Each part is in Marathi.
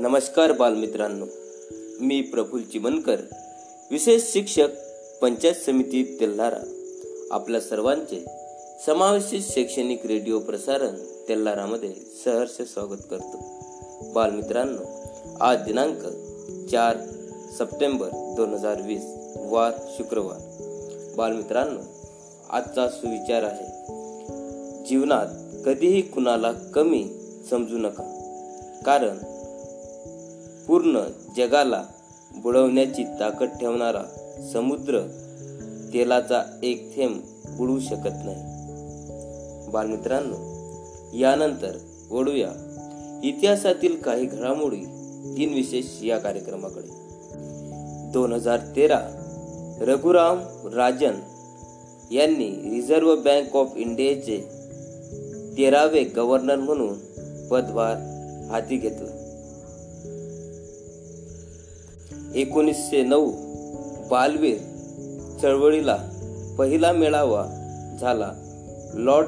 नमस्कार बालमित्रांनो मी प्रफुल चिमनकर विशेष शिक्षक पंचायत समिती तेल्हारा. आपल्या सर्वांचे समावेशित शैक्षणिक रेडिओ प्रसारण तेल्हारामध्ये सहर्ष स्वागत करतो. बालमित्रांनो आज दिनांक चार सप्टेंबर दोन हजार वीस वार शुक्रवार. बालमित्रांनो आजचा सुविचार आहे जीवनात कधीही कुणाला कमी समजू नका. कारण पूर्ण जगाला बुडवण्याची ताकद ठेवणारा समुद्र तेलाचा एक थेंब बुडवू शकत नाही. बालमित्रांनो यानंतर वळूया इतिहासातील काही घडामोडी तीन विशेष या कार्यक्रमाकडे. दोन हजार तेरा रघुराम राजन यांनी रिझर्व्ह बँक ऑफ इंडियाचे तेरावे गव्हर्नर म्हणून पदभार हाती घेतला. एकोणीसशे नऊ बालवीर चळवळीला पहिला मेळावा झाला. लॉर्ड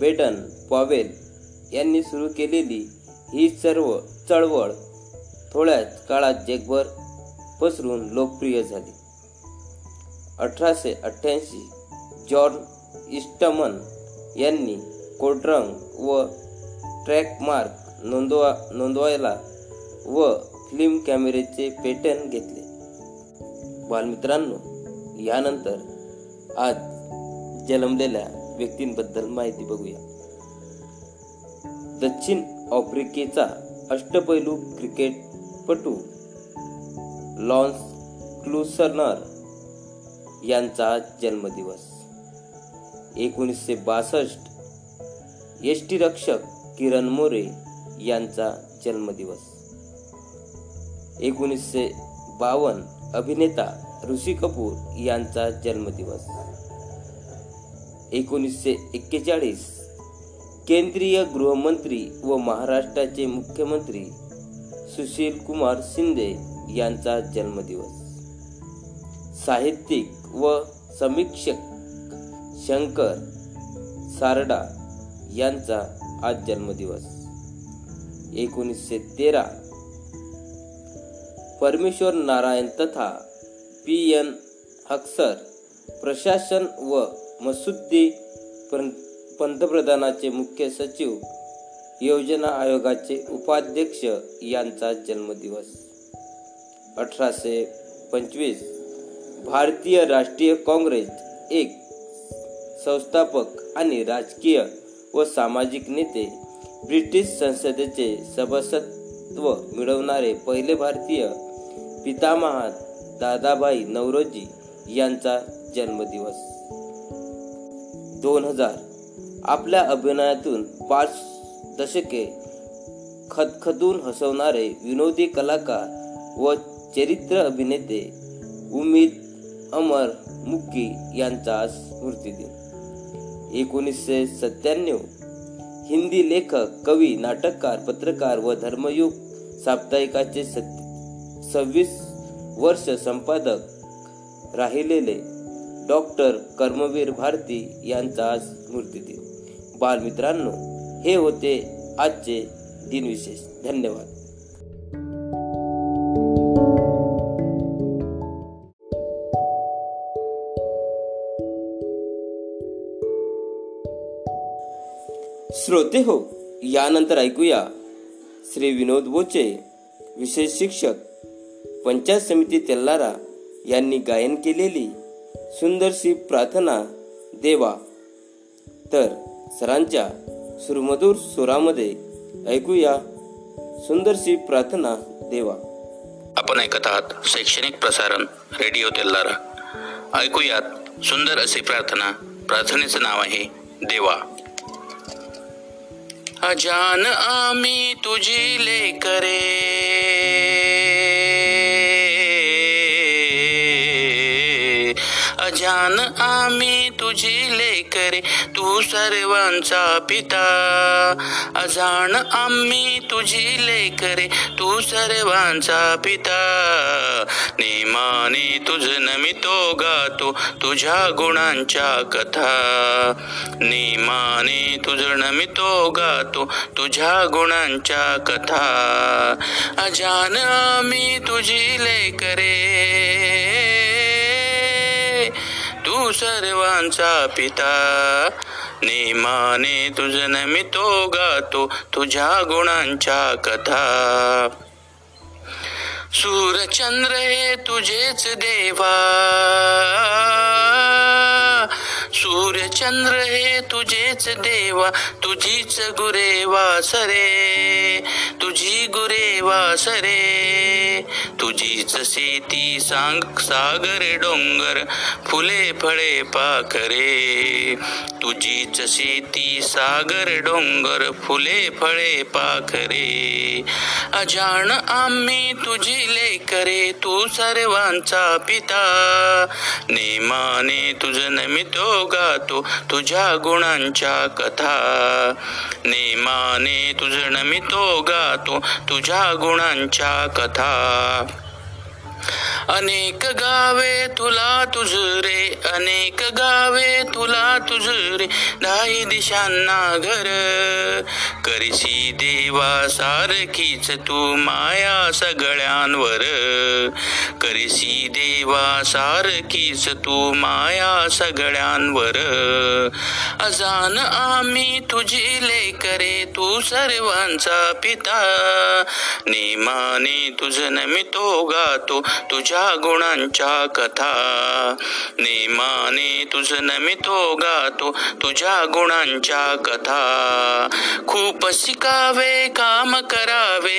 बेटन पॉवेल यांनी सुरू केलेली ही सर्व चळवळ थोड्याच काळात जगभर पसरून लोकप्रिय झाली. अठराशे अठ्ठ्याऐंशी जॉर्ज इस्टमन यांनी कोडरंग व ट्रॅकमार्क नोंदवा नोंदवायला व फिल्म कॅमेरेचे पेटर्न घेतले. बालमित्रांनो यानंतर आज जन्मलेल्या व्यक्तींबद्दल माहिती बघूया. दक्षिण आफ्रिकेचा अष्टपैलू क्रिकेटपटू लॉन्स क्लुसनर यांचा जन्मदिवस. एकोणीसशे बासष्ट यष्टीरक्षक किरण मोरे यांचा जन्मदिवस. एकोणीसशे बावन्न अभिनेता ऋषी कपूर यांचा जन्मदिवस. एकोणीसशे एक्केचाळीस केंद्रीय गृहमंत्री व महाराष्ट्राचे मुख्यमंत्री सुशील कुमार शिंदे यांचा जन्मदिवस. साहित्यिक व समीक्षक शंकर सारडा यांचा आज जन्मदिवस. एकोणीसशे तेरा परमेश्वर नारायण तथा पी एन हक्सर प्रशासन व मसुद्दी पंतप्रधानाचे मुख्य सचिव योजना आयोगाचे उपाध्यक्ष यांचा जन्मदिवस. अठराशे पंचवीस भारतीय राष्ट्रीय काँग्रेस एक संस्थापक आणि राजकीय व सामाजिक नेते ब्रिटिश संसदेचे सभासदत्व मिळवणारे पहिले भारतीय पितामहा दादाभाई नवरोजी यांचा जन्मदिवस. दोन हजार आपल्या अभिनयातून पाच दशके खदखदून हसवणारे विनोदी कलाकार व चरित्र अभिनेते उमेद अमर मुक्की यांचा स्मृतिदिन. एकोणीसशे सत्त्याण्णव हिंदी लेखक कवी नाटककार पत्रकार व धर्मयुग साप्ताहिकाचे सत्य सव्वीस वर्ष संपादक राहिलेले डॉक्टर कर्मवीर भारती यांचा आज स्मृतिदिन बालमित्रांनो हे होते आजचे दिनविशेष. धन्यवाद. श्रोते हो यानंतर ऐकूया श्री विनोद बोचे विशेष शिक्षक पंचायत समिती तेल्लारा यांनी गायन केलेली सुंदरशी प्रार्थना देवा. तर सरांच्या सुरमधूर सुरामध्ये ऐकूया सुंदरशी प्रार्थना देवा. आपण ऐकत आहात शैक्षणिक प्रसारण रेडिओ तेल्लारा ऐकूयात सुंदर अशी प्रार्थना. प्रार्थनेचं नाव आहे देवा. अजान आम्ही तुझी लेकरे अजान आम्ही तुझी लेकरे तू सर्वांचा पिता. अजान आम्ही तुझी लेकरे तू सर्वांचा पिता. नेमाने तुझ नमितो गातो तुझ्या गुणांच्या कथा. नेमाने तुझ नमितो गातो तुझ्या गुणांच्या कथा. अजान आम्ही तुझी लेकरे तू सर्वांचा पिता. नेमाने तुझ नमितो गातो तुझ्या गुणांच्या कथा. सूरचंद्र हे तुझेच देवा. सूर्यचंद्र हे तुझेच देवा तुझीच गुरेवा सरे तुझी गुरेवा सरे तुझीच शेती सांग सागर डोंगर फुले फळे पाखरे. तुझीच शेती सागर डोंगर फुले फळे पाखरे. अजाण आम्ही तुझी लेकरे तू सर्वांचा पिता. नेमाने तुझ नमितो गातो तुझ्या गुणांच्या कथा. नेमाने तुझ नमितो गातो तुझ्या गुणांच्या कथा. अनेक गावे तुला तुझ रे अनेक गावे तुला तुझ रे दाई दिशांना घर. करीसी देवा सारखीच तू माया सगळ्यांवर. करीसी देवा सारखीच तू माया सगळ्यांवर. अजान आम्ही तुझी लेकरे तू सर्वांचा पिता. नेमाने तुझ नमितो गातो तुझ्या गुणांच्या कथा. नेमाने तुझ नमितो गातो तुझ्या गुणांच्या कथा. खूप शिकावे काम करावे?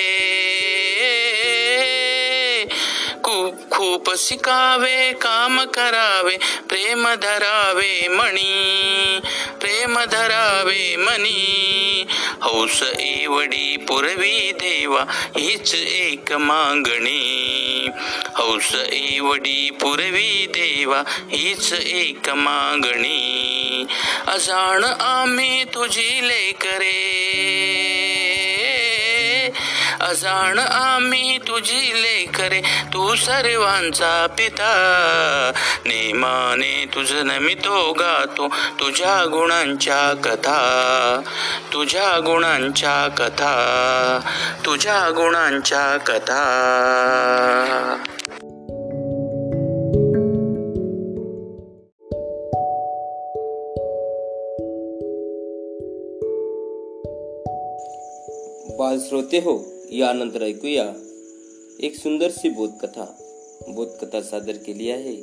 खूप खूप शिकावे काम करावे प्रेम धरावे मणी प्रेम धरावे मणी. हौस एवढी पुरवी देवा हीच एक मागणी. हौस एवढी पुरवी देवा हीच एक मागणी. अजाण आम्ही तुझी लेकरे. अजाण आम्ही तुझी लेकरे तू सर्वांचा पिता. नेमाने तुझ नमितो गातो तुझ्या गुणांच्या कथा. तुझ्या गुणांच्या कथा. तुझ्या गुणांच्या कथा. बालश्रोते हो यानंतर ऐकूया एक सुंदरशी बोधकथा. बोधकथा सादर केली आहे.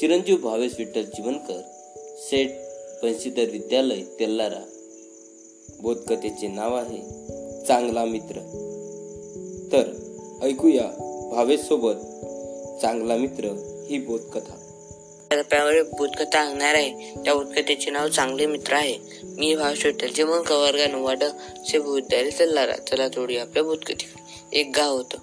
चिरंजीव भावेश विठ्ठल चिमनकर सेठ बंशीधर विद्यालय तेल्लारा बोधकथेचे नाव आहे चांगला मित्र. तर ऐकूया भावेश सोबत चांगला मित्र ही बोधकथा. टप्प्यावर भूतकथा आणणार आहे. त्या भूतकथेचे नाव चांगले मित्र आहे. मी भाव विठ्ठलचे मग वर्गा नवाड से भूतद्यारी चल्लारा चला थोडी आपल्या भूतकथी एक गाव होतं.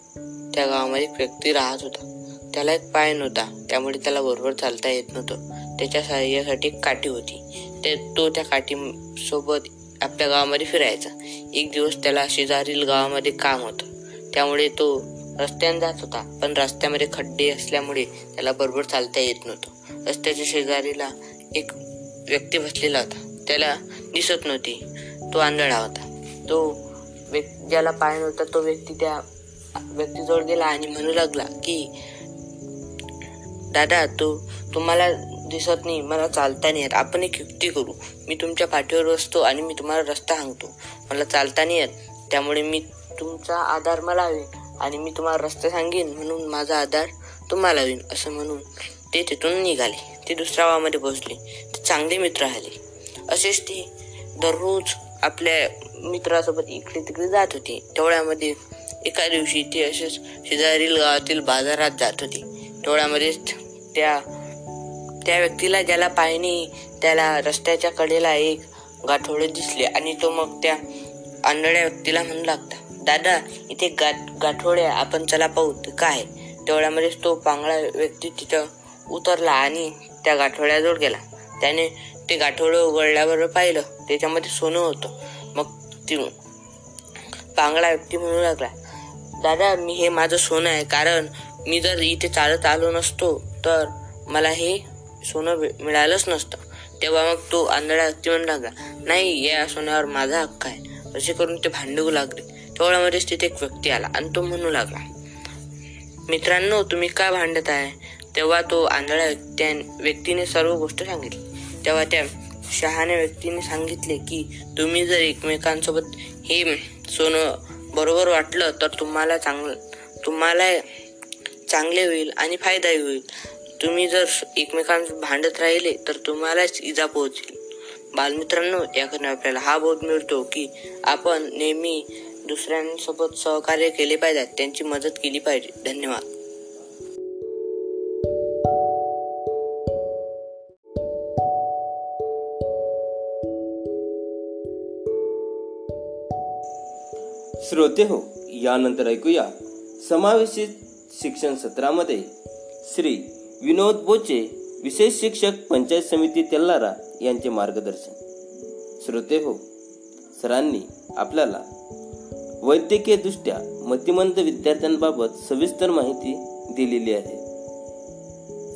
त्या गावामध्ये एक व्यक्ती राहत होता. त्याला एक पाय नव्हता. त्यामुळे त्याला बरोबर चालता येत नव्हतं. त्याच्या सहाय्यासाठी एक काठी होती. ते तो त्या काठी सोबत आपल्या गावामध्ये फिरायचा. एक दिवस त्याला शेजारील गावामध्ये काम होतं. त्यामुळे तो रस्त्याने जात होता. पण रस्त्यामध्ये खड्डे असल्यामुळे त्याला बरोबर चालता येत नव्हतं. रस्त्याच्या शेजारीला एक व्यक्ती बसलेला होता. त्याला दिसत नव्हती. तो आंधळा होता. तो व्यक् ज्याला पाय नव्हता तो व्यक्ती त्या व्यक्तीजवळ गेला आणि म्हणू लागला की दादा तू तुम्हाला दिसत नाही. मला चालता नाही येत. आपण एक युक्ती करू. मी तुमच्या पाठीवर बसतो आणि मी तुम्हाला रस्ता सांगतो मला चालता नाही येत. त्यामुळे मी तुमचा आधार मला हवी आणि मी तुम्हाला रस्ता सांगेन म्हणून माझा आधार तुम्हाला होईल असं म्हणून ते तिथून निघाले. ते दुसऱ्या गावामध्ये पोहोचले ते चांगले मित्र आले. असेच ते दररोज आपल्या मित्रासोबत इकडे तिकडे जात होते. तेवढ्यामध्ये एका दिवशी ते असेच शेजारील गावातील बाजारात जात होते. तेवढ्यामध्येच त्या त्या व्यक्तीला ज्याला पाहिणे त्याला रस्त्याच्या कडेला एक गाठोडे दिसले आणि तो मग त्या आंधळ्या व्यक्तीला म्हणू लागता दादा इथे गाठ गाठोड्या आपण चला पाहू ते काय? तेवढ्यामध्येच तो पांगळा व्यक्ती तिथं उतरला आणि त्या गाठोड्याजवळ गेला. त्याने ते गाठोडं उघडल्यावर पाहिलं. त्याच्यामध्ये सोनं होतं. मग ती पांगडा व्यक्ती म्हणू लागला दादा मी हे माझं सोनं आहे. कारण मी जर इथे चालत आलो नसतो तर मला हे सोनं मिळालंच नसतं. तेव्हा मग तो आंधळा व्यक्ती म्हणू लागला नाही या सोन्यावर माझा हक्क आहे. असे करून ते भांडू लागले. तेवढ्यामध्येच तिथे एक व्यक्ती आला आणि तो म्हणू लागला मित्रांनो तुम्ही का भांडत आहे तेव्हा तो आंधळ्या त्या व्यक्तीने सर्व गोष्ट सांगितली. तेव्हा त्या शहाण्या व्यक्तीने सांगितले की तुम्ही जर एकमेकांसोबत हे सोनं बरोबर वाटलं तर तुम्हाला चांगलं तुम्हाला चांगले होईल आणि फायदाही होईल. तुम्ही जर एकमेकांस भांडत राहिले तर तुम्हालाच इजा पोहोचेल. बालमित्रांनो याकडे आपल्याला हा बोध मिळतो की आपण नेहमी दुसऱ्यांसोबत सहकार्य केले पाहिजे त्यांची मदत केली पाहिजे. धन्यवाद. श्रोते हो यानंतर ऐकूया समावेशित शिक्षण सत्रामध्ये श्री विनोद बोचे विशेष शिक्षक पंचायत समिती तेल्लारा यांचे मार्गदर्शन. श्रोते हो सरांनी आपल्याला वैद्यकीय दृष्ट्या मतिमंद विद्यार्थ्यांबाबत सविस्तर माहिती दिलेली आहे.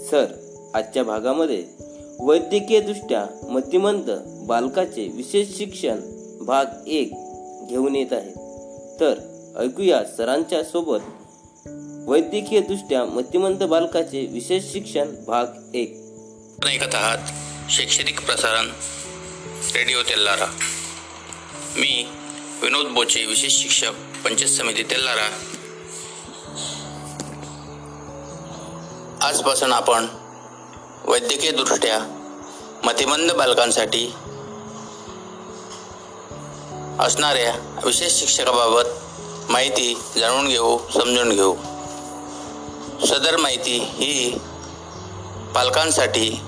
सर आजच्या भागामध्ये वैद्यकीय दृष्ट्या मतिमंद बालकाचे विशेष शिक्षण भाग एक घेऊन येत आहे. तर ऐकूया सरांच्या सोबत. वैद्यकीय दृष्ट्या मतिमंद बालकाचे विशेष शिक्षण भाग एक. ऐकत आहात शैक्षणिक प्रसारण रेडिओ तेल्लारा मी विनोद बोचे विशेष शिक्षक पंचायत समिती तेल्लारा आजपासून आपण वैद्यकीयदृष्ट्या मतिमंद बालकांसाठी असणाऱ्या विशेष शिक्षकाबाबत माहिती जाणून घेऊ समजून घेऊ. सदर माहिती ही पालकांसाठी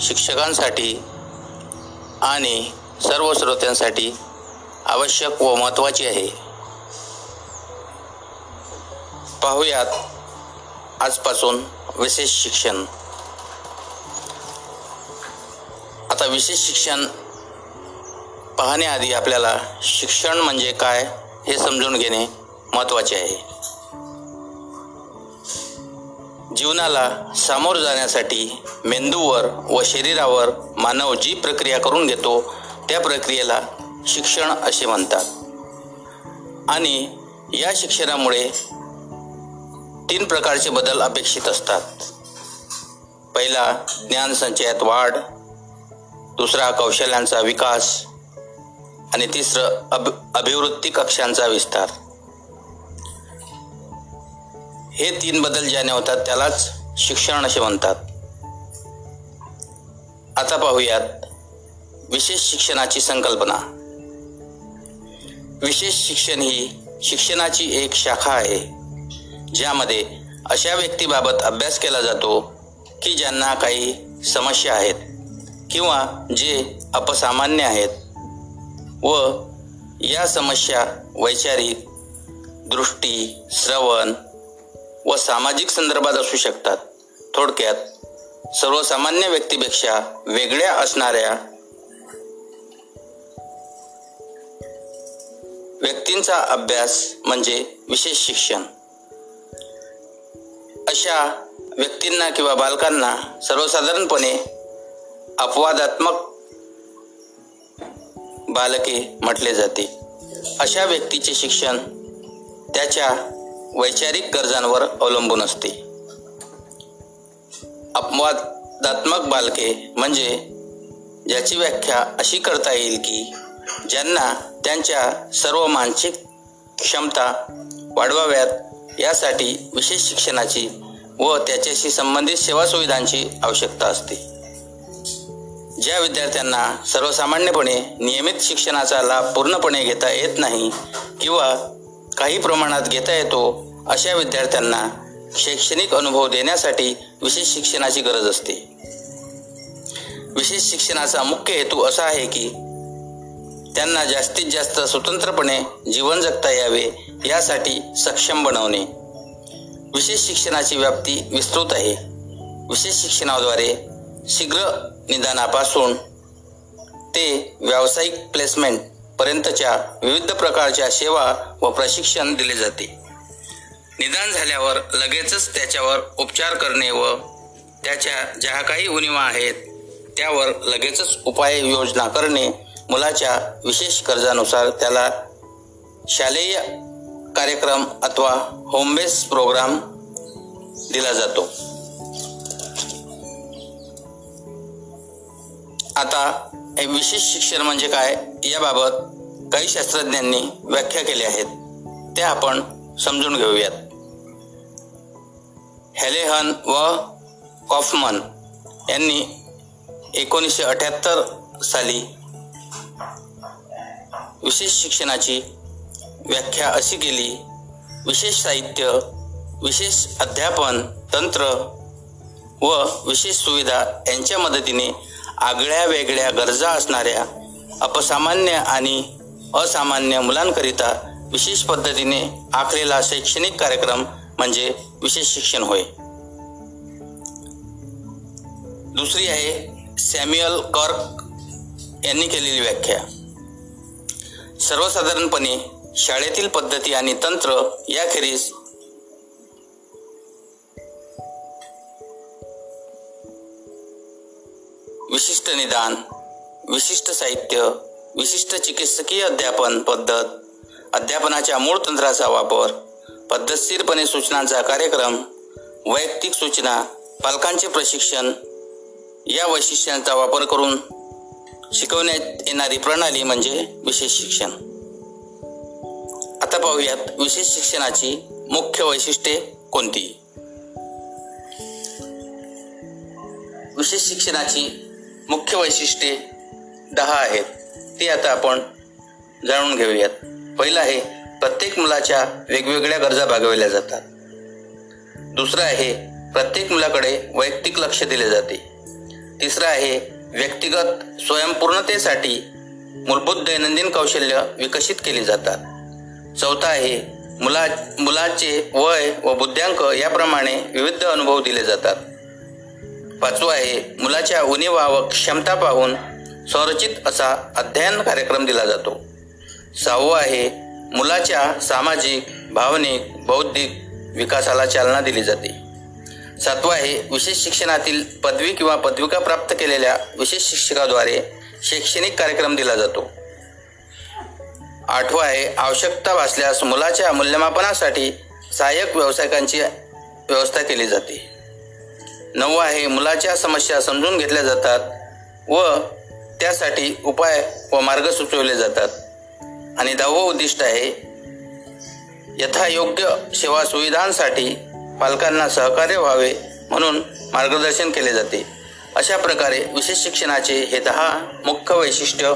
शिक्षकांसाठी आणि सर्व श्रोत्यांसाठी आवश्यक व महत्त्वाची आहे. पाहूयात आजपासून विशेष शिक्षण. आता विशेष शिक्षण पाहण्याआधी आपल्याला शिक्षण म्हणजे काय हे समजून घेणे महत्त्वाचे आहे. जीवनाला सामोर जाण्यासाठी मेंदूवर व शरीरावर मानव जी प्रक्रिया करून घेतो त्या प्रक्रियेला शिक्षण असे म्हणतात. आणि या शिक्षणामुळे तीन प्रकारचे बदल अपेक्षित असतात. पहिला ज्ञान संचयात वाढ. दुसरा कौशल्यांचा विकास. आणि तिसरं अभ अभिवृत्ती कक्षांचा विस्तार. हे तीन बदल ज्याने होतात त्यालाच शिक्षण असे म्हणतात. आता पाहूयात विशेष शिक्षणाची संकल्पना. विशेष शिक्षण ही शिक्षणाची एक शाखा आहे ज्यामध्ये अशा व्यक्तीबाबत अभ्यास केला जातो की ज्यांना काही समस्या आहेत किंवा जे अपसामान्य आहेत. व या समस्या वैचारिक दृष्टी श्रवण व सामाजिक संदर्भात असू शकतात. थोडक्यात सर्वसामान्य व्यक्तीपेक्षा वेगळ्या असणाऱ्या व्यक्तींचा अभ्यास म्हणजे विशेष शिक्षण. अशा व्यक्तींना किंवा बालकांना सर्वसाधारणपणे अपवादात्मक बालके म्हटले जाते. अशा व्यक्तीचे शिक्षण त्याच्या वैचारिक गरजांवर अवलंबून असते. अपवादात्मक बालके म्हणजे ज्याची व्याख्या अशी करता येईल की ज्यांना त्यांच्या सर्व मानसिक क्षमता वाढवाव्यात यासाठी विशेष शिक्षणाची व त्याच्याशी संबंधित सेवा सुविधांची आवश्यकता असते. ज्या विद्यार्थ्यांना सर्वसामान्यपणे नियमित शिक्षणाचा लाभ पूर्णपणे घेता येत नाही किंवा काही प्रमाणात घेता येतो अशा विद्यार्थ्यांना शैक्षणिक अनुभव देण्यासाठी विशेष शिक्षणाची गरज असते. विशेष शिक्षणाचा मुख्य हेतू असा आहे की त्यांना जास्तीत जास्त स्वतंत्रपणे जीवन जगता यावे यासाठी सक्षम बनवणे. विशेष शिक्षणाची व्याप्ती विस्तृत आहे. विशेष शिक्षणाद्वारे शीघ्र निदानापासून ते व्यावसायिक प्लेसमेंट पर्यंतच्या विविध प्रकारच्या सेवा व प्रशिक्षण दिले जाते. निदान झाल्यावर लगेचच त्याच्यावर उपचार करणे व त्याच्या ज्या काही उणीवा आहेत त्यावर लगेचच उपाययोजना करणे मुलाच्या विशेष गरजानुसार त्याला शालेय कार्यक्रम अथवा होमबेस प्रोग्राम दिला जातो. आता हे विशेष शिक्षण म्हणजे काय याबाबत काही शास्त्रज्ञांनी व्याख्या केल्या आहेत. त्या आपण समजून घेऊयात. हेलेहन व कॉफमन यांनी एकोणीसशे अठ्याहत्तर साली विशेष शिक्षणाची व्याख्या अशी केली विशेष साहित्य विशेष अध्यापन तंत्र व विशेष सुविधा यांच्या मदतीने आगळ्या वेगळ्या गरजा असणाऱ्या अपसामान्य आणि असामान्य मुलांकरिता विशेष पद्धतीने आखलेला शैक्षणिक कार्यक्रम म्हणजे विशेष शिक्षण होय. दुसरी आहे सॅम्युअल कर्क यांनी केलेली व्याख्या. सर्वसाधारणपणे शाळेतील पद्धती आणि तंत्र याखेरीज विशिष्ट निदान विशिष्ट साहित्य विशिष्ट चिकित्सकीय अध्यापन पद्धत अध्यापनाच्या मूळ तंत्राचा वापर पद्धतशीरपणे सूचनांचा कार्यक्रम वैयक्तिक सूचना पालकांचे प्रशिक्षण या वैशिष्ट्यांचा वापर करून शिकवण्यात येणारी प्रणाली म्हणजे विशेष शिक्षण. आता पाहूयात विशेष शिक्षणाची मुख्य वैशिष्ट्ये कोणती? विशेष शिक्षणाची मुख्य वैशिष्ट्ये दहा आहेत. ती आता आपण जाणून घेऊयात. पहिलं आहे प्रत्येक मुलाच्या वेगवेगळ्या गरजा भागवल्या जातात. दुसरं आहे प्रत्येक मुलाकडे वैयक्तिक लक्ष दिले जाते. तिसरं आहे व्यक्तिगत स्वयंपूर्णतेसाठी मूलभूत दैनंदिन कौशल्य विकसित केली जातात. चौथा आहे मुला मुलाचे वय व बुद्ध्यांक याप्रमाणे विविध अनुभव दिले जातात. पाचवा आहे मुलाच्या उणीवा व क्षमता पाहून संरचित असा अध्ययन कार्यक्रम दिला जातो. सहावं आहे मुलाच्या सामाजिक भावनिक बौद्धिक विकासाला चालना दिली जाते. सातवा आहे विशेष शिक्षणातील पदवी किंवा पदविका प्राप्त केलेल्या विशेष शिक्षकाद्वारे शैक्षणिक कार्यक्रम दिला जातो. आठवा आहे आवश्यकता भासल्यास मुलाच्या मूल्यमापनासाठी सहाय्यक व्यावसायिकांची व्यवस्था केली जाते. नववा आहे. मुलाच्या समस्या समजून घेतल्या जातात व त्यासाठी उपाय व मार्ग सुचवले जातात. आणि दहावं उद्दिष्ट आहे यथायोग्य सेवा सुविधांसाठी पालकांना सहकार्य व्हावे म्हणून मार्गदर्शन केले जाते. अशा प्रकारे विशेष शिक्षणाचे हे दहा मुख्य वैशिष्ट्य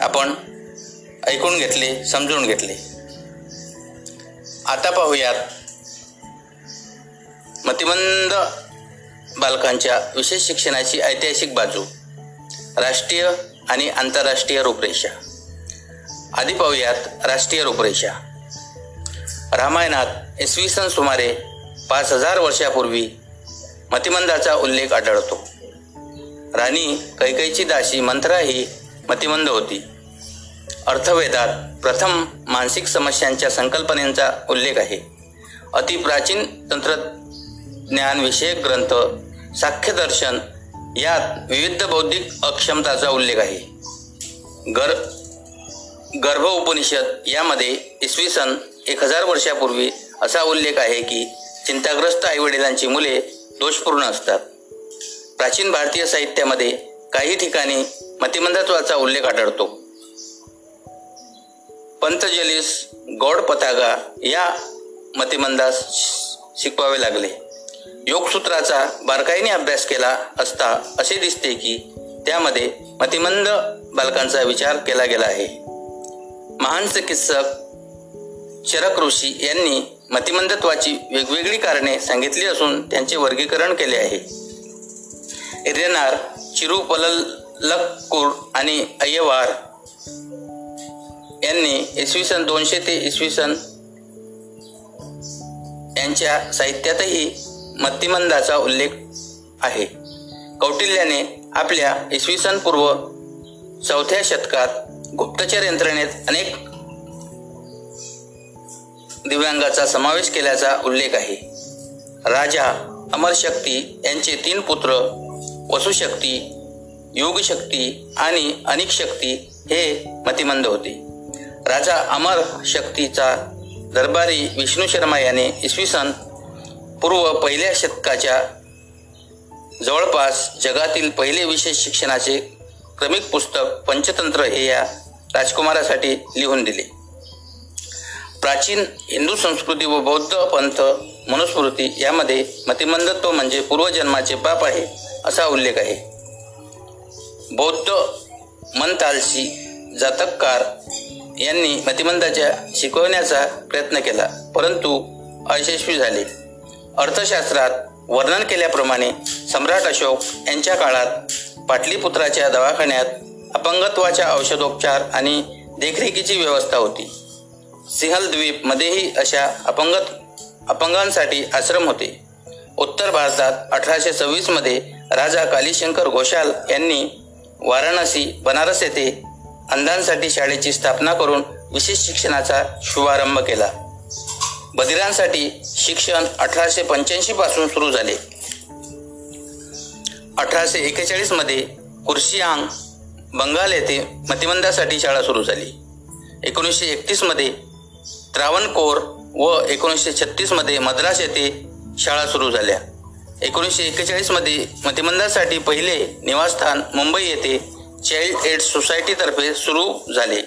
आपण ऐकून घेतले समजून घेतले. आता पाहूयात. मतिमंद बालकांच्या विशेष शिक्षणाची ऐतिहासिक बाजू राष्ट्रीय आणि आंतरराष्ट्रीय रूपरेषा. आधी पाहूयात राष्ट्रीय रूपरेषा. रामायणात इसवी सन सुमारे पाच हजार वर्षापूर्वी मतिमंदाचा उल्लेख आढळतो. राणी कैकईची दाशी मंत्रा ही मतिमंद होती. अर्थवेदात प्रथम मानसिक समस्यांच्या संकल्पनेचा उल्लेख आहे. अतिप्राचीन ज्ञानविषयक ग्रंथ साख्यदर्शन यात विविध बौद्धिक अक्षमताचा उल्लेख आहे. गर गर्भ उपनिषद यामध्ये इसवी सन एक हजार वर्षापूर्वी असा उल्लेख आहे की चिंताग्रस्त आईवडिलांची मुले दोषपूर्ण असतात. प्राचीन भारतीय साहित्यामध्ये काही ठिकाणी मतिमंदत्वाचा उल्लेख आढळतो. पंतजलीस गौड पतागा या मतिमंदास शिकवावे लागले. योगसूत्राचा बारकाईने अभ्यास केला असता असे दिसते की त्यामध्ये मतिमंद बालकांचा विचार केला गेला आहे. महान चिकित्सक चरक ऋषी यांनी मतिमंदत्वाची वेगवेगळी कारणे सांगितली असून त्यांचे वर्गीकरण केले आहे. रेनार चिरुपलक्कूर आणि अय्यवार यांनी इसवी सन दोनशे ते इसवी सन यांच्या साहित्यातही मतिमंदाचा उल्लेख आहे. कौटिल्याने आपल्या इसवी सन पूर्व चौथ्या शतकात गुप्तचर यंत्रणेत अनेक दिव्यांगाचा समावेश केल्याचा उल्लेख आहे. राजा अमरशक्ती यांचे तीन पुत्र वसुशक्ती योगशक्ती आणि अनिक शक्ती हे मतिमंद होते. राजा अमर शक्तीचा दरबारी विष्णू शर्मा याने इसवी सन पूर्व पहिल्या शतकाच्या जवळपास जगातील पहिले विशेष शिक्षणाचे क्रमिक पुस्तक पंचतंत्र हे या राजकुमारासाठी लिहून दिले. प्राचीन हिंदू संस्कृती व बौद्ध पंथ मनुस्मृती यामध्ये मतिमंदत्व म्हणजे पूर्वजन्माचे पाप आहे असा उल्लेख आहे. बौद्ध मनतालशी जातककार यांनी मतिमंदाच्या शिकवण्याचा प्रयत्न केला परंतु अयशस्वी झाले. अर्थशास्त्रात वर्णन केल्याप्रमाणे सम्राट अशोक यांच्या काळात पाटलीपुत्राच्या दवाखान्यात अपंगत्वाच्या औषधोपचार आणि देखरेखीची व्यवस्था होती. सिंहल द्वीपमध्येही अशा अपंगत अपंगांसाठी आश्रम होते. उत्तर भारतात अठराशे सव्वीसमध्ये राजा कालीशंकर घोषाल यांनी वाराणसी बनारस येथे अंधांसाठी शाळेची स्थापना करून विशेष शिक्षणाचा शुभारंभ केला. बधिरांसाठी शिक्षण अठराशे पंच्याऐंशी पासून सुरू झाले. अठराशे एकेचाळीसमध्ये कुर्शियांग बंगाल येथे मतिमंदासाठी शाळा सुरू झाली. एकोणीसशे एकतीसमध्ये त्रावणकोर व एकोणीसशे छत्तीसमध्ये मद्रास येथे शाळा सुरू झाल्या. एकोणीसशे एक्केचाळीसमध्ये मतिमंदासाठी पहिले निवासस्थान मुंबई येथे चाइल्ड एड सोसायटीतर्फे सुरू झाले.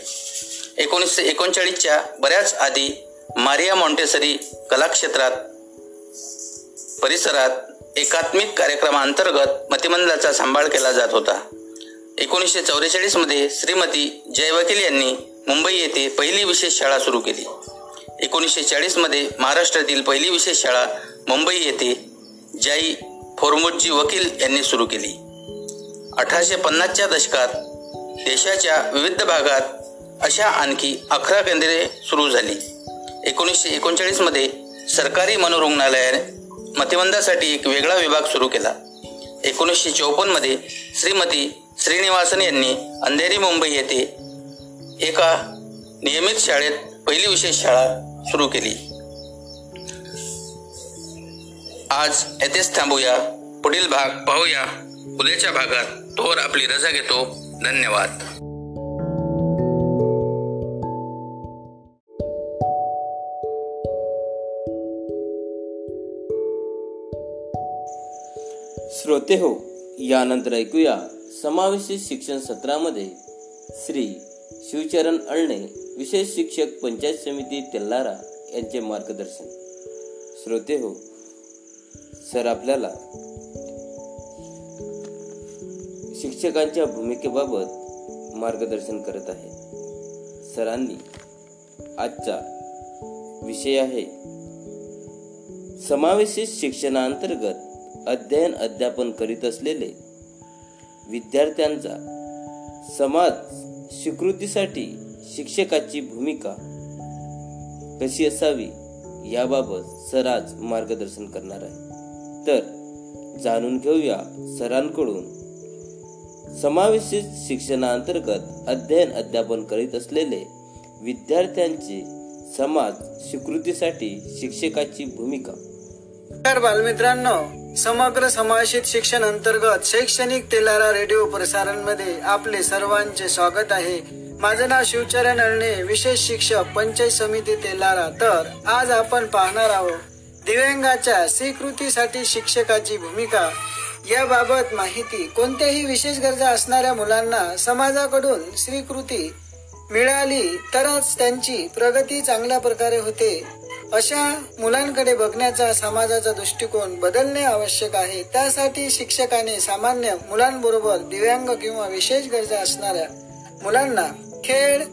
एकोणीसशे एकोणचाळीसच्या बऱ्याच आधी मारिया मॉन्टेसरी कलाक्षेत्रात परिसरात एकात्मिक कार्यक्रमांतर्गत मतिमंदाचा सांभाळ केला जात होता. एकोणीसशे चौवेचाळीसमध्ये श्रीमती जय वकील यांनी मुंबई येथे पहिली विशेष शाळा सुरू केली. एकोणीसशे चाळीसमध्ये महाराष्ट्रातील पहिली विशेष शाळा मुंबई येथे जाई फोरमुटजी वकील यांनी सुरू केली. अठराशे पन्नासच्या दशकात देशाच्या विविध भागात अशा आणखी अकरा केंद्रे सुरू झाली. एकोणीसशे एकोणचाळीसमध्ये सरकारी मनोरुग्णालयाने मतिमंदासाठी एक वेगळा विभाग सुरू केला. एकोणीसशे चौपन्नमध्ये श्रीमती श्रीनिवासन यांनी अंधेरी मुंबई येथे एका नियमित शाळेत पहिली विशेष शाळा सुरू केली. आज येथेच थांबूया. पुढील भाग पाहूया. उद्याच्या भागात तोवर आपली रजा घेतो. धन्यवाद. श्रोते हो यानंतर ऐकूया समावेशित शिक्षण सत्रामध्ये श्री शिवचरण अळणे विशेष शिक्षक पंचायत समिती तेल्लारा यांचे मार्गदर्शन. श्रोते हो सर आपल्याला शिक्षकांच्या भूमिकेबाबत मार्गदर्शन करत आहे सरांनी आजचा विषय आहे समावेशित शिक्षणाअंतर्गत अध्ययन अध्यापन करीत असलेले विद्यार्थ्यांचा समाज स्वीकृतीसाठी शिक्षकाची भूमिका कशी असावी याबाबत सर आज मार्गदर्शन करणार आहे. तर जाणून घेऊया सरांकडून. समावेशित शिक्षणाअंतर्गत अध्ययन अध्यापन करीत असलेले विद्यार्थ्यांची समाज स्वीकृतीसाठी शिक्षकाची भूमिका. तर बालमित्रांनो. समग्र समावेशित शिक्षण अंतर्गत शैक्षणिक तेलारा रेडिओ प्रसारणमध्ये आपले सर्वांचे स्वागत आहे. माझे नाव शिवचरण अळणे विशेष शिक्षक पंचायत समिती तेलारा. तर आज आपण पाहणार आहोत दिव्यांगाच्या स्वीकृतीसाठी शिक्षकाची भूमिका. याबाबत माहिती कोणत्याही विशेष गरजा असणाऱ्या मुलांना समाजाकडून स्वीकृती मिळाली तरच त्यांची प्रगती चांगल्या प्रकारे होते. अशा मुलांकडे बघण्याचा समाजाचा दृष्टिकोन बदलणे आवश्यक आहे. त्यासाठी शिक्षकाने सामान्य मुलांबरोबर दिव्यांग किंवा विशेष गरजा असणाऱ्या मुलांना खेळ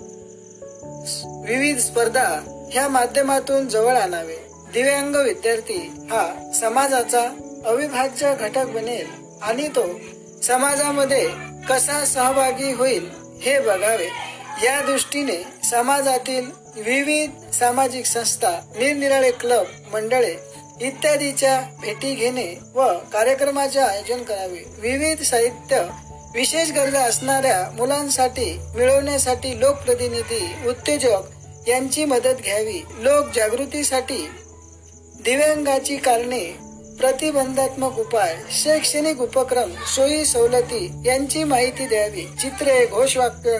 विविध स्पर्धा ह्या माध्यमातून जवळ आणावे. दिव्यांग विद्यार्थी हा समाजाचा अविभाज्य घटक बनेल आणि तो समाजामध्ये कसा सहभागी होईल हे बघावे. या दृष्टीने समाजातील विविध सामाजिक संस्था निरनिराळे क्लब मंडळे इत्यादीच्या भेटी घेणे व कार्यक्रमाचे आयोजन करावे. विविध साहित्य विशेष गरजा असणाऱ्या मुलांसाठी मिळवण्यासाठी लोकप्रतिनिधी उत्तेजक यांची मदत घ्यावी. लोक जागृतीसाठी दिव्यांगाची कारणे प्रतिबंधात्मक उपाय शैक्षणिक उपक्रम सोयी सवलती यांची माहिती द्यावी. चित्रे घोषवाक्य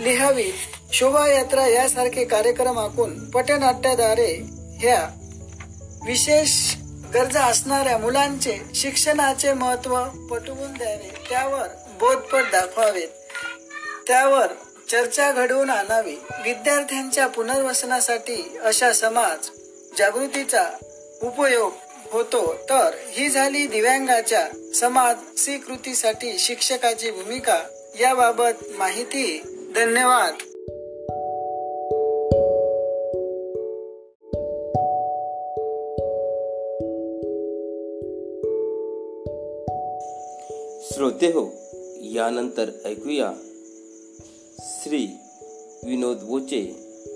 लिहावी. शोभायात्रा यासारखे कार्यक्रम आखून पटनाट्याद्वारे ह्या विशेष गरजा असणाऱ्या मुलांचे शिक्षणाचे महत्त्व पटवून द्यावे. त्यावर बोधपट दाखवावेत. त्यावर चर्चा घडवून आणावी. विद्यार्थ्यांच्या पुनर्वसनासाठी अशा समाज जागृतीचा उपयोग होतो. तर ही झाली दिव्यांगाच्या समाज स्वीकृतीसाठी शिक्षकाची भूमिका. याबाबत माहिती धन्यवाद. श्रोते हो यानंतर ऐकूया श्री विनोद बोचे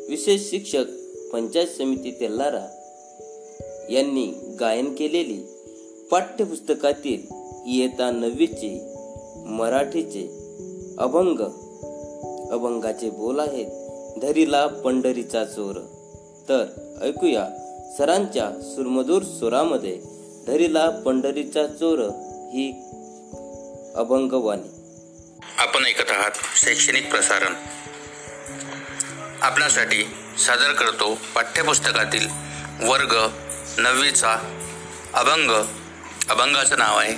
विशेष शिक्षक पंचायत समिती तेल्लारा यांनी गायन केलेली पाठ्यपुस्तकातील इयत्ता नववीचे मराठीचे अभंग अभंगाचे बोल आहेत. धरीला पंढरीचा चोर. तर ऐकूया सरांच्या सुरमधूर स्वरामध्ये धरीला पंढरीचा चोर ही अभंगवाणी. आपण ऐकत आहात शैक्षणिक प्रसारण. आपल्यासाठी सादर करतो पाठ्यपुस्तकातील वर्ग नववीचा अभंग. अभंगाचं नाव आहे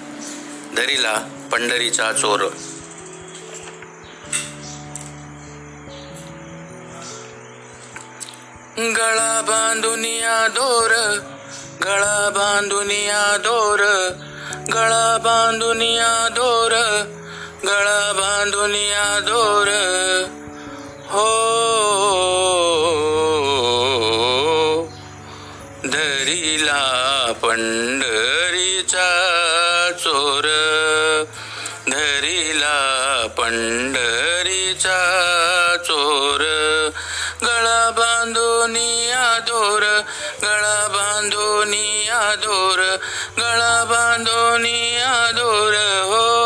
दरीला पंढरीचा चोर. गळा बांधुनिया दोर गळा बांधुनिया दोर गळा बांधुनिया दोर गळा बांधुनिया दोर. हो धरीला पंढरीचा चोर धरीला पंढरीचा चोर. गळा बांधोनिया दोर गळा बांधोनिया दोर गळा बांधोनिया दोर हो.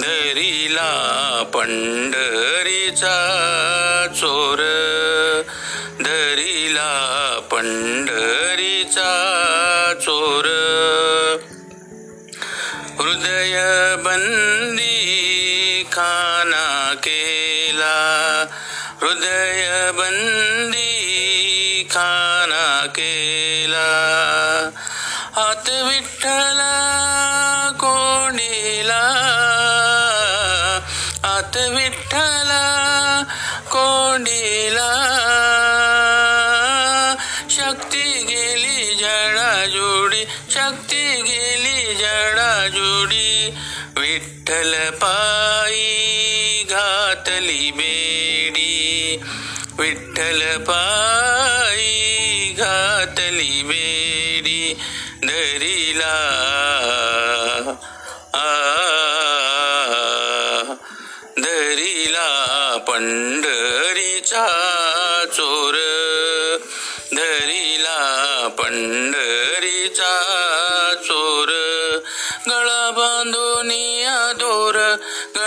धरीला पंढरीचा चोर धरीला पंढरीचा चोर. हृदय बंद हृदय बंदी खाना केला. हात विठ्ठला कोंडीला आत विठ्ठला कोंडीला शक्ती गेली जडा जोडी शक्ती गेली जडा जोडी. विठ्ठल पायी घातली बेडी विठ्ठल पायी घातली बेडी धरीला आ धरीला पंढरीचा चोर धरीला पंढरीचा चोर गळा बांधून दोर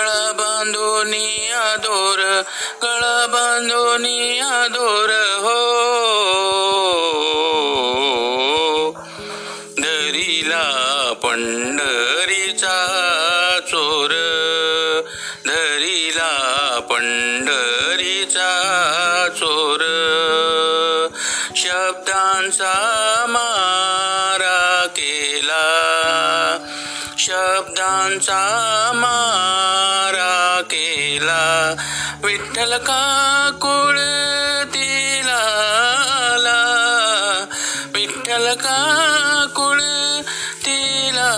गळ बांधोनिया आदोर गळ बांधोनिया आदोर हो. धरीला पंढरीचा चोर धरीला पंढरीचा चोर. शब्दांचा मारा केला शब्दांचा मारा केला विठ्ठल का कुळतीला विठ्ठल का कुळतीला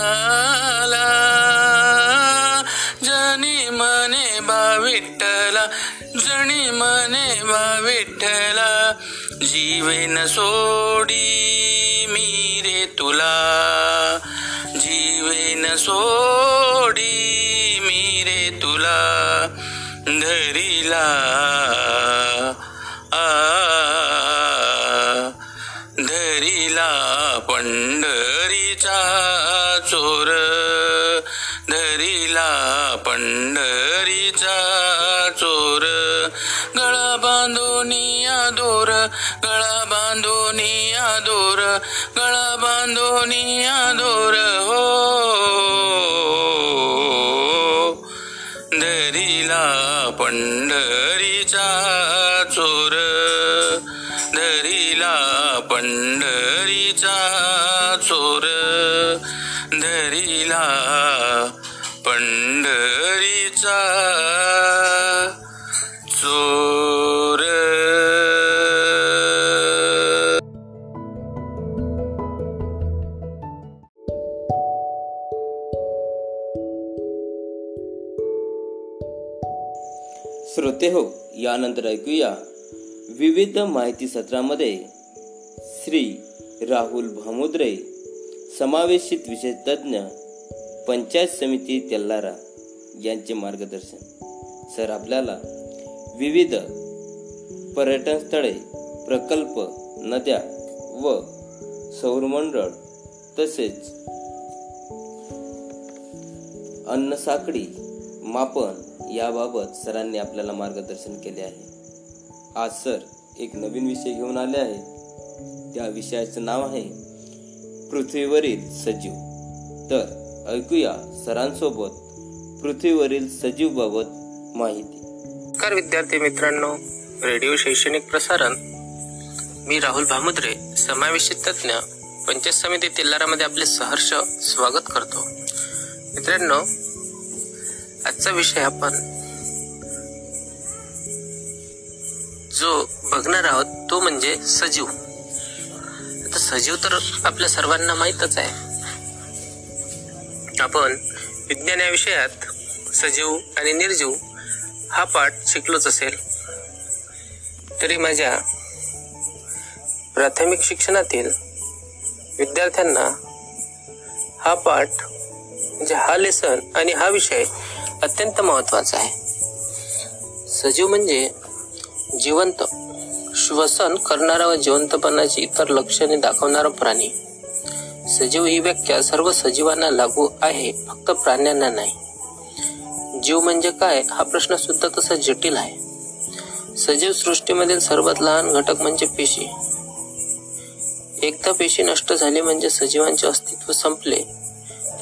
जनी मने बा विठ्ठला जणी मने बा विठ्ठला. जीवेन सोडी मी रे तुला. जीवेन सोडी मी रे तुला. धरिला आ धरिला पंढरीचा चोर. धरिला पंढरीचा चोर. गळा बांधोनिया दोर गळा बांधोनिया दोर गळा बांधोनिया दोर हो. पंढरीचा चोर. धरिला पंढरीचा चोर. धरिला पंढरीचा चोर. श्रोते हो. यानंतर ऐकूया. विविध माहिती सत्रामध्ये श्री राहुल भामुद्रे समावेशित विषय तज्ज्ञ पंचायत समिती तेल्लारा यांचे मार्गदर्शन. सर आपल्याला विविध पर्यटन स्थळे प्रकल्प नद्या व सौरमंडळ तसेच अन्नसाखळी मापन याबाबत सरांनी आपल्याला मार्गदर्शन केले आहे. आज सर एक नवीन विषय घेऊन आले आहे त्या विषयाचं नाव आहे पृथ्वीवरील सजीव. तर ऐकूया सरांसोबत पृथ्वीवरील सजीव बाबत माहिती. नमस्कार विद्यार्थी मित्रांनो रेडिओ शैक्षणिक प्रसारण. मी राहुल भामुद्रे समावेशित तज्ज्ञ पंचायत समिती तेलारामध्ये आपले सहर्ष स्वागत करतो. मित्रांनो आजचा विषय आपण जो बघणार आहोत तो म्हणजे सजीव. आता सजीव तर आपल्या सर्वांना माहीतच आहे. आपण विज्ञान या विषयात सजीव आणि निर्जीव हा पाठ शिकलोच असेल. तरी माझ्या प्राथमिक शिक्षणातील विद्यार्थ्यांना हा पाठ म्हणजे हा लेसन आणि हा विषय अत्यंत महत्त्वाचा आहे. सजीव म्हणजे जिवंत श्वसन करणारा व जिवंतपणाची इतर लक्षणे दाखवणारा प्राणी. सजीव ही व्याख्या सर्व सजीवांना लागू आहे फक्त प्राण्यांना नाही. जीव म्हणजे काय हा प्रश्न सुद्धा तसा जटिल आहे. सजीव सृष्टीमधील सर्वात लहान घटक म्हणजे पेशी. एकदा पेशी नष्ट झाली म्हणजे सजीवांचे अस्तित्व संपले.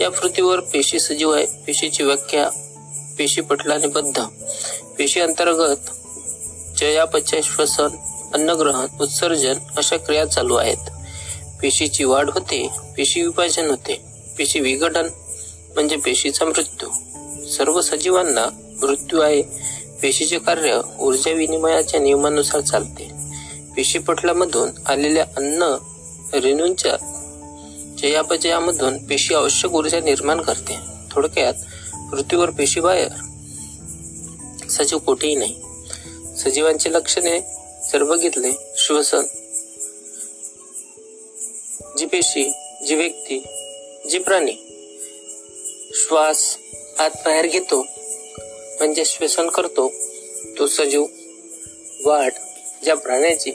या पृथ्वीवर पेशी सजीव आहे पेशीची व्याख्या पेशी पटलाने बद्ध पेशी अंतर्गत चयापचय श्वसन अन्नग्रहण उत्सर्जन अशा क्रिया चालू आहेत. पेशीची वाढ होते पेशी विभाजन होते. पेशी विघटन म्हणजे पेशीचा मृत्यू. सर्व सजीवांना मृत्यू आहे. पेशीचे कार्य ऊर्जा विनिमयाच्या नियमानुसार चालते. पेशीपटलामधून आलेल्या अन्न रेणूंच्या चयापचयामधून पेशी आवश्यक ऊर्जा निर्माण करते. थोडक्यात पृथ्वीवर पेशी बाहेर सजीव कुठेही नाही. सजीवांची लक्षणे जर बघितले श्वसन. जी पेशी जी व्यक्ती जी प्राणी. श्वास आत बाहेर घेतो म्हणजे श्वसन करतो. तो सजीव वाढ ज्या प्राण्याची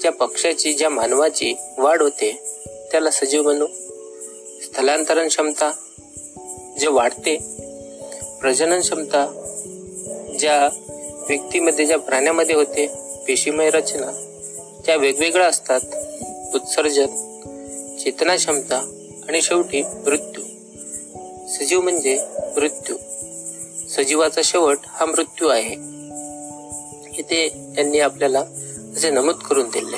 ज्या पक्षाची ज्या मानवाची वाढ होते त्याला सजीव म्हणू. स्थलांतरण क्षमता जे वाढते प्रजनन क्षमता ज्या व्यक्तीमध्ये ज्या प्राण्यामध्ये होते पेशीमय रचना त्या वेगवेगळ्या असतात. उत्सर्जन चेतना क्षमता आणि शेवटी मृत्यू. सजीव म्हणजे मृत्यू. सजीवाचा शेवट हा मृत्यू आहे. इथे त्यांनी आपल्याला असे नमूद करून दिले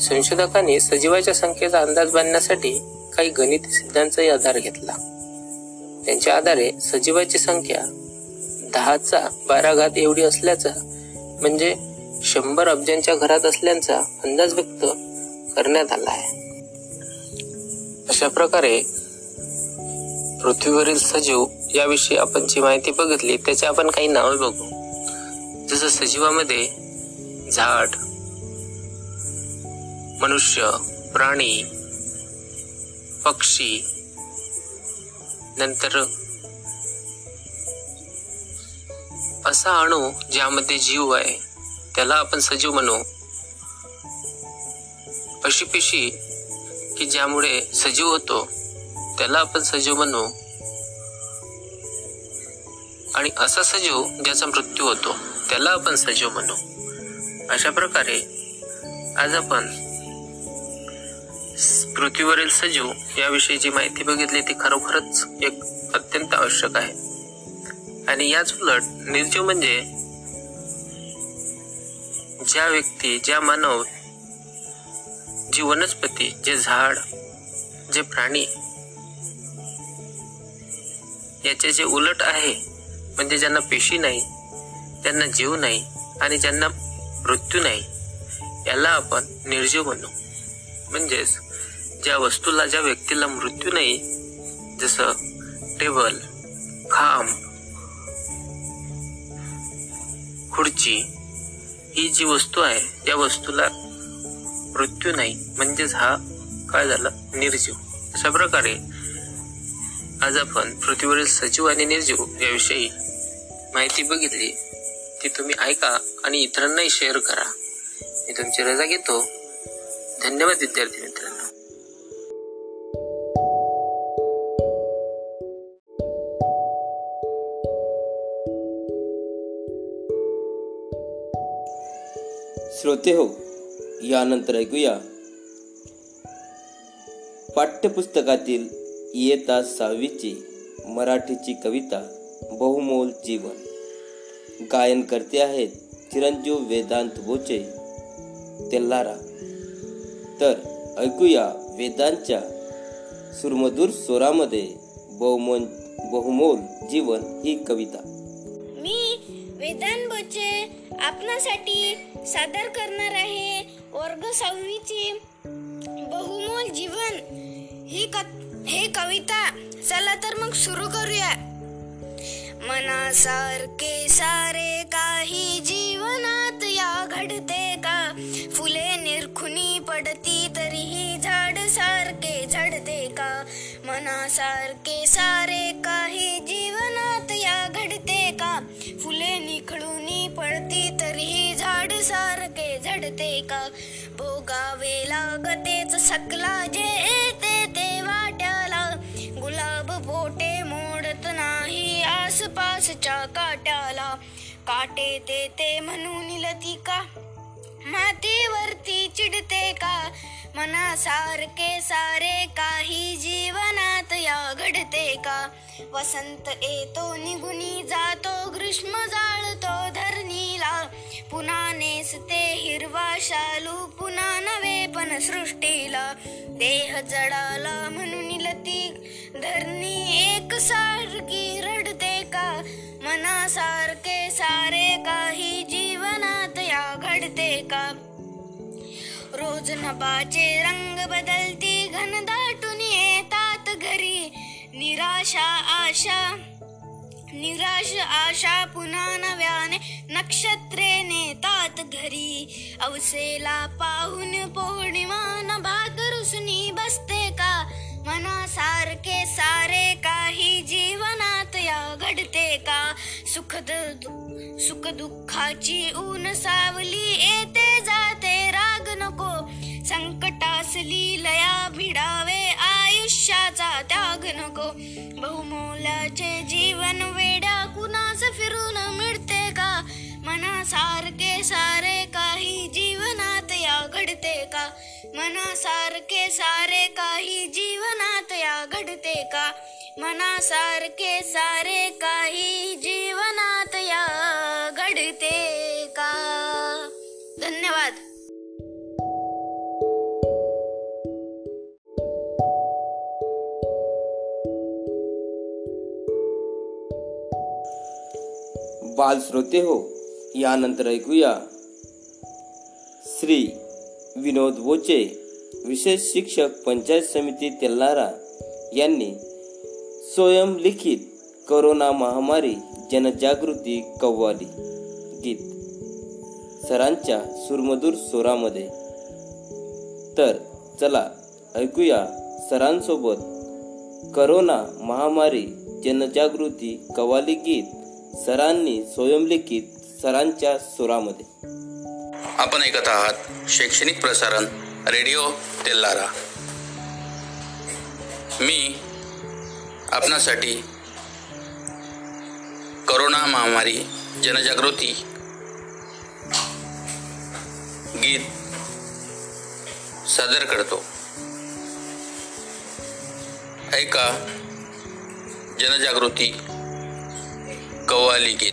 संशोधकांनी सजीवाच्या संख्येचा अंदाज बांधण्यासाठी काही गणित सिद्धांचाही आधार घेतला. त्यांच्या आधारे सजीवाची संख्या दहाचा बारा घात एवढी असल्याचा म्हणजे शंभर अब्जांच्या घरात असल्याचा अंदाज व्यक्त करण्यात आला आहे. अशा प्रकारे पृथ्वीवरील सजीव याविषयी आपण जी माहिती बघितली त्याची आपण काही नावे बघू. जसं सजीवामध्ये झाड मनुष्य प्राणी पक्षी नंतर असा अणू ज्यामध्ये जीव आहे त्याला आपण सजीव म्हणू. अशी पेशी की ज्यामुळे सजीव होतो त्याला आपण सजीव म्हणू. आणि असा सजीव ज्याचा मृत्यू होतो त्याला आपण सजीव म्हणू. अशा प्रकारे आज आपण पृथ्वीवरील सजीव याविषयी माहिती बघितली ती खरोखरच एक अत्यंत आवश्यक आहे. आणि याच उलट निर्जीव म्हणजे ज्या व्यक्ती ज्या मानव जी वनस्पती जे झाड जे प्राणी याचे जे उलट आहे म्हणजे ज्यांना पेशी नाही त्यांना जीव नाही आणि ज्यांना मृत्यू नाही याला आपण निर्जीव म्हणू. म्हणजेच ज्या वस्तूला ज्या व्यक्तीला मृत्यू नाही जसं टेबल खांब खुर्ची ही जी वस्तू आहे त्या वस्तूला मृत्यू नाही. म्हणजेच हा काय झाला? निर्जीव. अशा प्रकारे आज आपण पृथ्वीवरील सजीव आणि निर्जीव याविषयी माहिती बघितली. ती तुम्ही ऐका आणि इतरांनाही शेअर करा. मी तुमची रजा घेतो. धन्यवाद विद्यार्थी श्रोते हो यानंतर ऐकूया. पाठ्यपुस्तकातील इयत्ता सहावीची मराठीची कविता बहुमोल जीवन. गायन करते आहेत चिरंजीव वेदांत बोचे तेल्लारा तर ऐकूया वेदांच्या सुरमधूर स्वरामध्ये बहुमोल बहुमोल जीवन ही कविता. वेदांत बोचे आपणासाठी सादर करणार आहे वर्ग सहावीची बहुमोल जीवन. ही क हे कविता चला तर मग सुरू करूया. मनासारखे सारे काही जीवनात या घडते का? फुले निरखुनी पडती तरीही झाड सारखे झडते का? मनासारखे सारे काही जीवनात सारखे झडते का? भोगावे लागतेच सकला जे येते ते वाट्याला. गुलाब बोटे मोडत नाही आसपासच्या काट्याला. काटे ते ते लती का? मातीवरती चिडते का? मनासारखे सारे काही जीवनात या घडते का? वसंत येतो निघुनी जातो ग्रीष्म जाळतो धरणीला. पुन्हा नेसते हिरवा शालू पुन्हा नवे पण सृष्टीला. देह जडाला म्हणून लती धरणी एक सारखी रडते का? मनासारखे सारे काही जीवनात या घडते का? रोज नभाचे रंग बदलती घनदाटून येतात घरी. निराशा आशा निराश आशा पुन्हा नव्याने नक्षत्रे नेतात घरी. अवसेला पाहून पौर्णिमा न भाग रुसनी बसते का? मनासारखे सारे काही जीवनात या घडते का? सुख सुख दुःखाची ऊन सावली येते जाते राग नको. संकटासली लया भिडावे आयुष्याचा त्याग नको. बहुमोलाचे जीवन वेड्या कुणास फिरून मिळते का? मनासारखे सारे काही जीवनात या घडते का? मनासारखे सारे काही जीवनात या घडते का? मनासारखे सारे काही जीवनात या घडते का? धन्यवाद. बाल श्रोते हो यानंतर ऐकूया. श्री विनोद बोचे विशेष शिक्षक पंचायत समिती तेल्लारा यांनी स्वयंलिखित करोना महामारी जनजागृती कव्वाली गीत सरांच्या सुरमधूर स्वरामध्ये. तर चला ऐकूया सरांसोबत करोना महामारी जनजागृती कव्वाली गीत. सरांनी स्वयंलिखित सरांच्या सुरामध्ये. आपण ऐकत आहात शैक्षणिक प्रसारण रेडिओ तेल्लारा मी आपणासाठी करोना महामारी जनजागृती गीत सादर करतो. ऐका जनजागृती कव्वाली गीत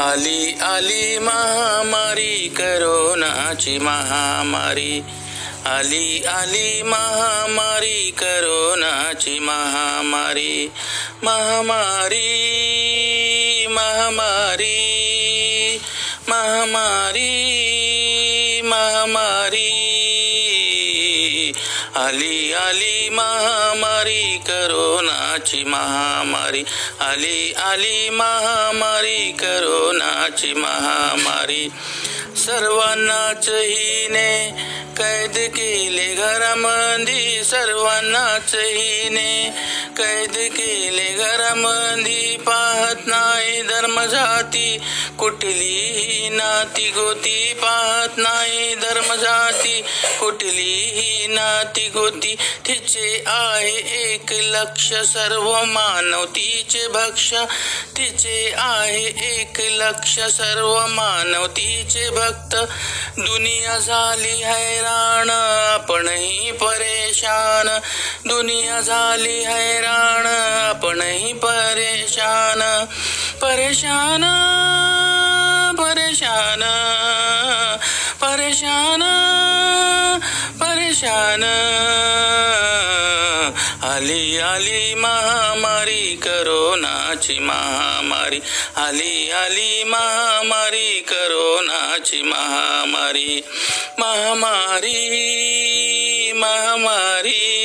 आली आली महामारी करोनाची महामारी. आली आली महामारी करोनाची महामारी. महामारी महामारी महामारी महामारी. आली आली महामारी करोनाची महामारी. आली आली महामारी करोनाची महामारी. सर्वांनाच हिने कैद केले घरामंदी सर्वांनाच हिने. कैद केले घरामंदी पाहत नाही धर्म जाती कुठलीही नाती गोती पाहत नाही धर्म जाती कुठलीही नाती गोती तिचे आहे एक लक्ष. सर्व मानव तिचे भक्ष तिचे आहे एक लक्ष. सर्व मानव तिचे भक्त दुनिया झाली हैराण आपणही परेशान. दुनिया झाली हैराण आपणही परेशान. परेशान परेशान. परेशान परेशान. आली आली महामारी करोनाची महामारी. आली आली महामारी करोनाची महामारी. महामारी महामारी.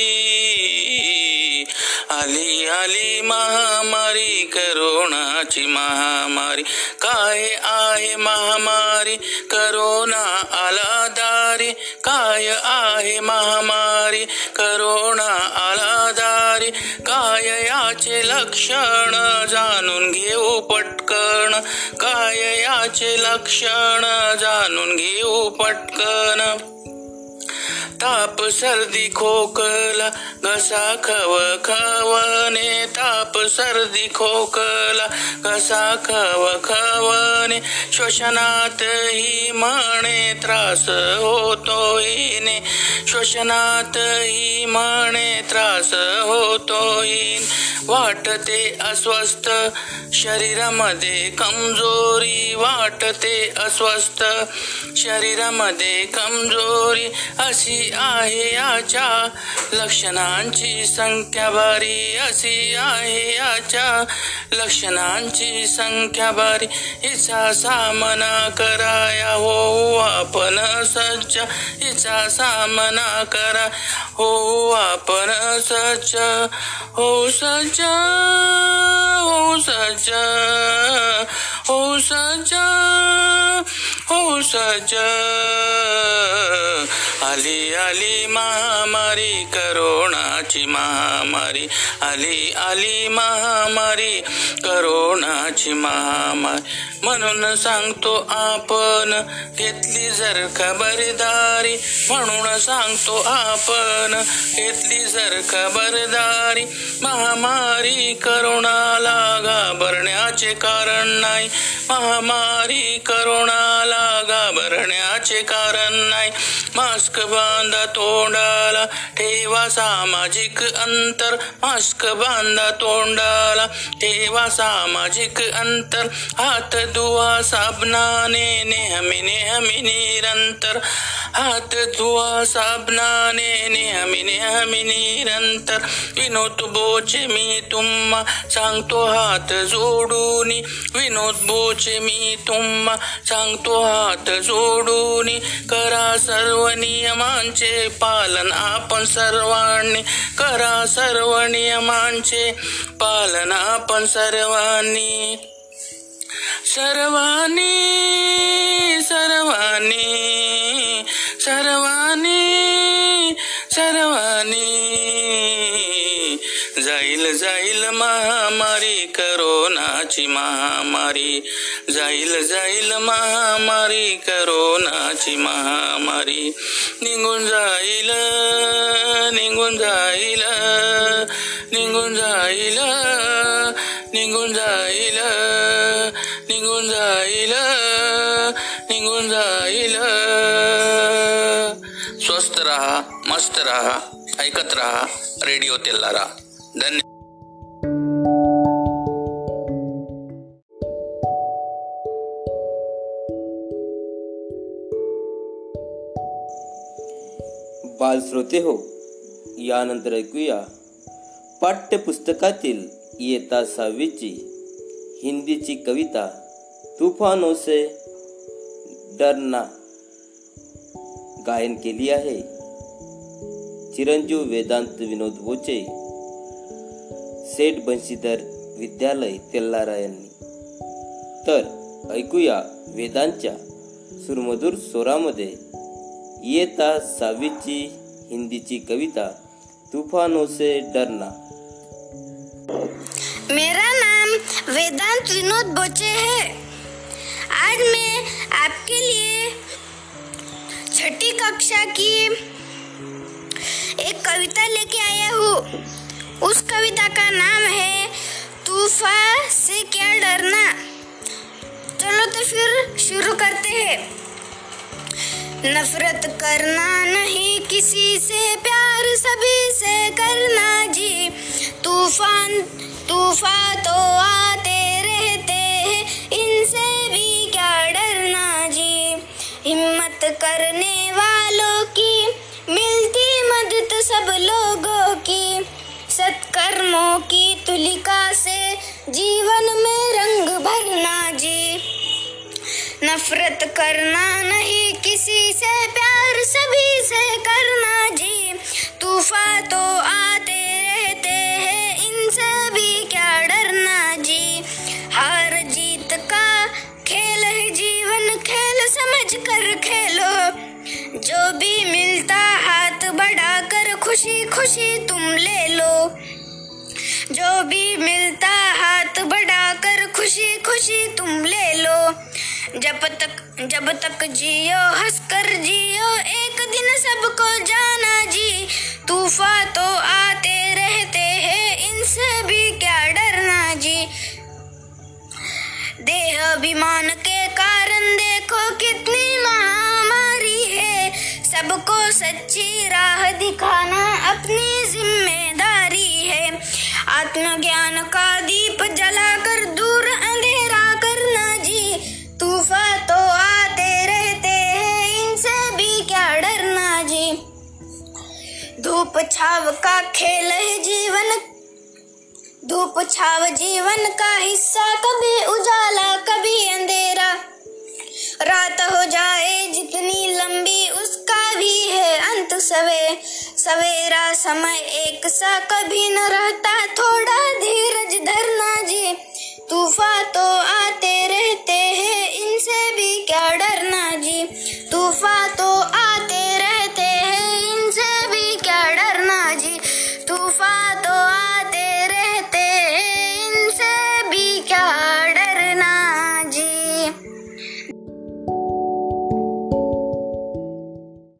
आली आली महामारी करोनाची महामारी. काय आहे महामारी? करोना आला दारी. काय आहे महामारी? करोना आला दारी. काय याचे लक्षण जाणून घेऊ पटकन. काय याचे लक्षण जाणून घेऊ पटकन. ताप सर्दी खोकला घसा खव खवने ताप सर्दी खोकला घसा खव खवने श्वसनात ही म्हणे त्रास होतो हिने. श्वसनात ही म्हणे त्रास होतो हिन. वाटते अस्वस्थ शरीरामध्ये कमजोरी वाटते अस्वस्थ शरीरामध्ये कमजोरी अशी आहे याच्या लक्षणांची संख्या बारी अशी आहे याच्या लक्षणांची संख्या बारी. हिचा सामना कराया हो आपण सज्ज. हिचा सामना करा हो आपण सज्ज. हो सज्ज. हो सज्ज. हो सज्ज. हो सज्ज आली आली महामारी करोनाची महामारी. आली आली महामारी करोनाची महामारी. म्हणून सांगतो आपण घेतली जर खबरदारी. म्हणून सांगतो आपण घेतली जर खबरदारी. महामारी करोनाला घाबरण्याचे कारण नाही. महामारी करोनाला घाबरण्याचे कारण नाही. मास्क बांधा तोंडाला ठेवा सामाजिक अंतर. मास्क बांधा तोंडाला ठेवा सामाजिक अंतर. हात धुवा साबणाने नेहमी नेहमी निरंतर. हात धुवा साबणाने नेहमी नेहमी निरंतर. विनोद बोचे मी तुम्हा सांगतो हात जोडून. विनोद बोचे मी तुम्हा सांगतो हात जोडून. करा सर्व नियमांचे पालन आपण सर्वांनी. करा सर्व नियमांचे पालन आपण सर्वांनी. सर्वांनी सर्वांनी. सर्वानी सर्वानी जाईल जाईल महामारी करोनाची महामारी जाईल जाईल महामारी करोनाची महामारी. निघून जाईल निघून जाईल निघून जाईल निघून जाईल निघून जाईल निघून जाईल. स्वस्त रहा मस्त रहा ऐकत रहा रेडिओ तेलारा धन्यवाद बालश्रोते हो यानंतर ऐकूया. पाठ्यपुस्तकातील इयत्ता सहावीची हिंदीची कविता तुफानों से डरना. गायन केली आहे. चिरंजीव वेदांत विनोद बोचे सेठ बंशीधर विद्यालय तेल्लारा यांनी तर ऐकूया वेदांच्या सुरमधुर स्वरामध्ये. इयत्ता सहावीची हिंदीची कविता तूफानों से डरना. मेरा नाम वेदांत विनोद बोचे है. आज मैं आपके लिए छठी कक्षा की एक कविता लेके आया हूँ। उस कविता का नाम है तूफ़ान से क्या डरना? चलो तो फिर शुरू करते हैं। नफरत करना नहीं किसी से, प्यार सभी से करना जी। तूफ़ान तूफ़ान तो आते करने वालों की, मिलती मदद सब लोगों की। सत्कर्मों की तुलिका से जीवन में रंग भरना जी। नफरत करना नहीं किसी से, प्यार सभी से करना जी। तूफ़ान तो आते रहते हैं, इनसे भी क्या डरना जी। हार जीत का खेल है, जीवन खेल समझ कर खेलो खुशी खुशी तुम ले लो। जो भी मिलता हाथ बढ़ाकर खुशी खुशी तुम ले लो। जब तक जब तक जियो, हंसकर जियो, एक दिन सबको जाना जी। तूफ़ान तो आते रहते हैं, इनसे भी क्या डरना जी। देह अभिमान के कारण देखो कितनी है सबको सच्ची राह दिखाना अपनी ज़िम्मेदारी है। आत्मज्ञान का दीप जलाकर दूर अंधेरा करना जी। तूफ़ान तो आते रहते हैं, इनसे भी क्या डरना जी। धूप छाव का खेल है जीवन। धूप छाव जीवन का हिस्सा, कभी उजाला, कभी अंधेरा। रात हो जाए, जितनी लंबी उसका भी है अंत। सवे, सवेरा समय एक सा कभी न रहता, थोड़ा धीरज धरना जी। तूफा तो आते रहते हैं, इनसे भी क्या डरना जी? तूफा तो आते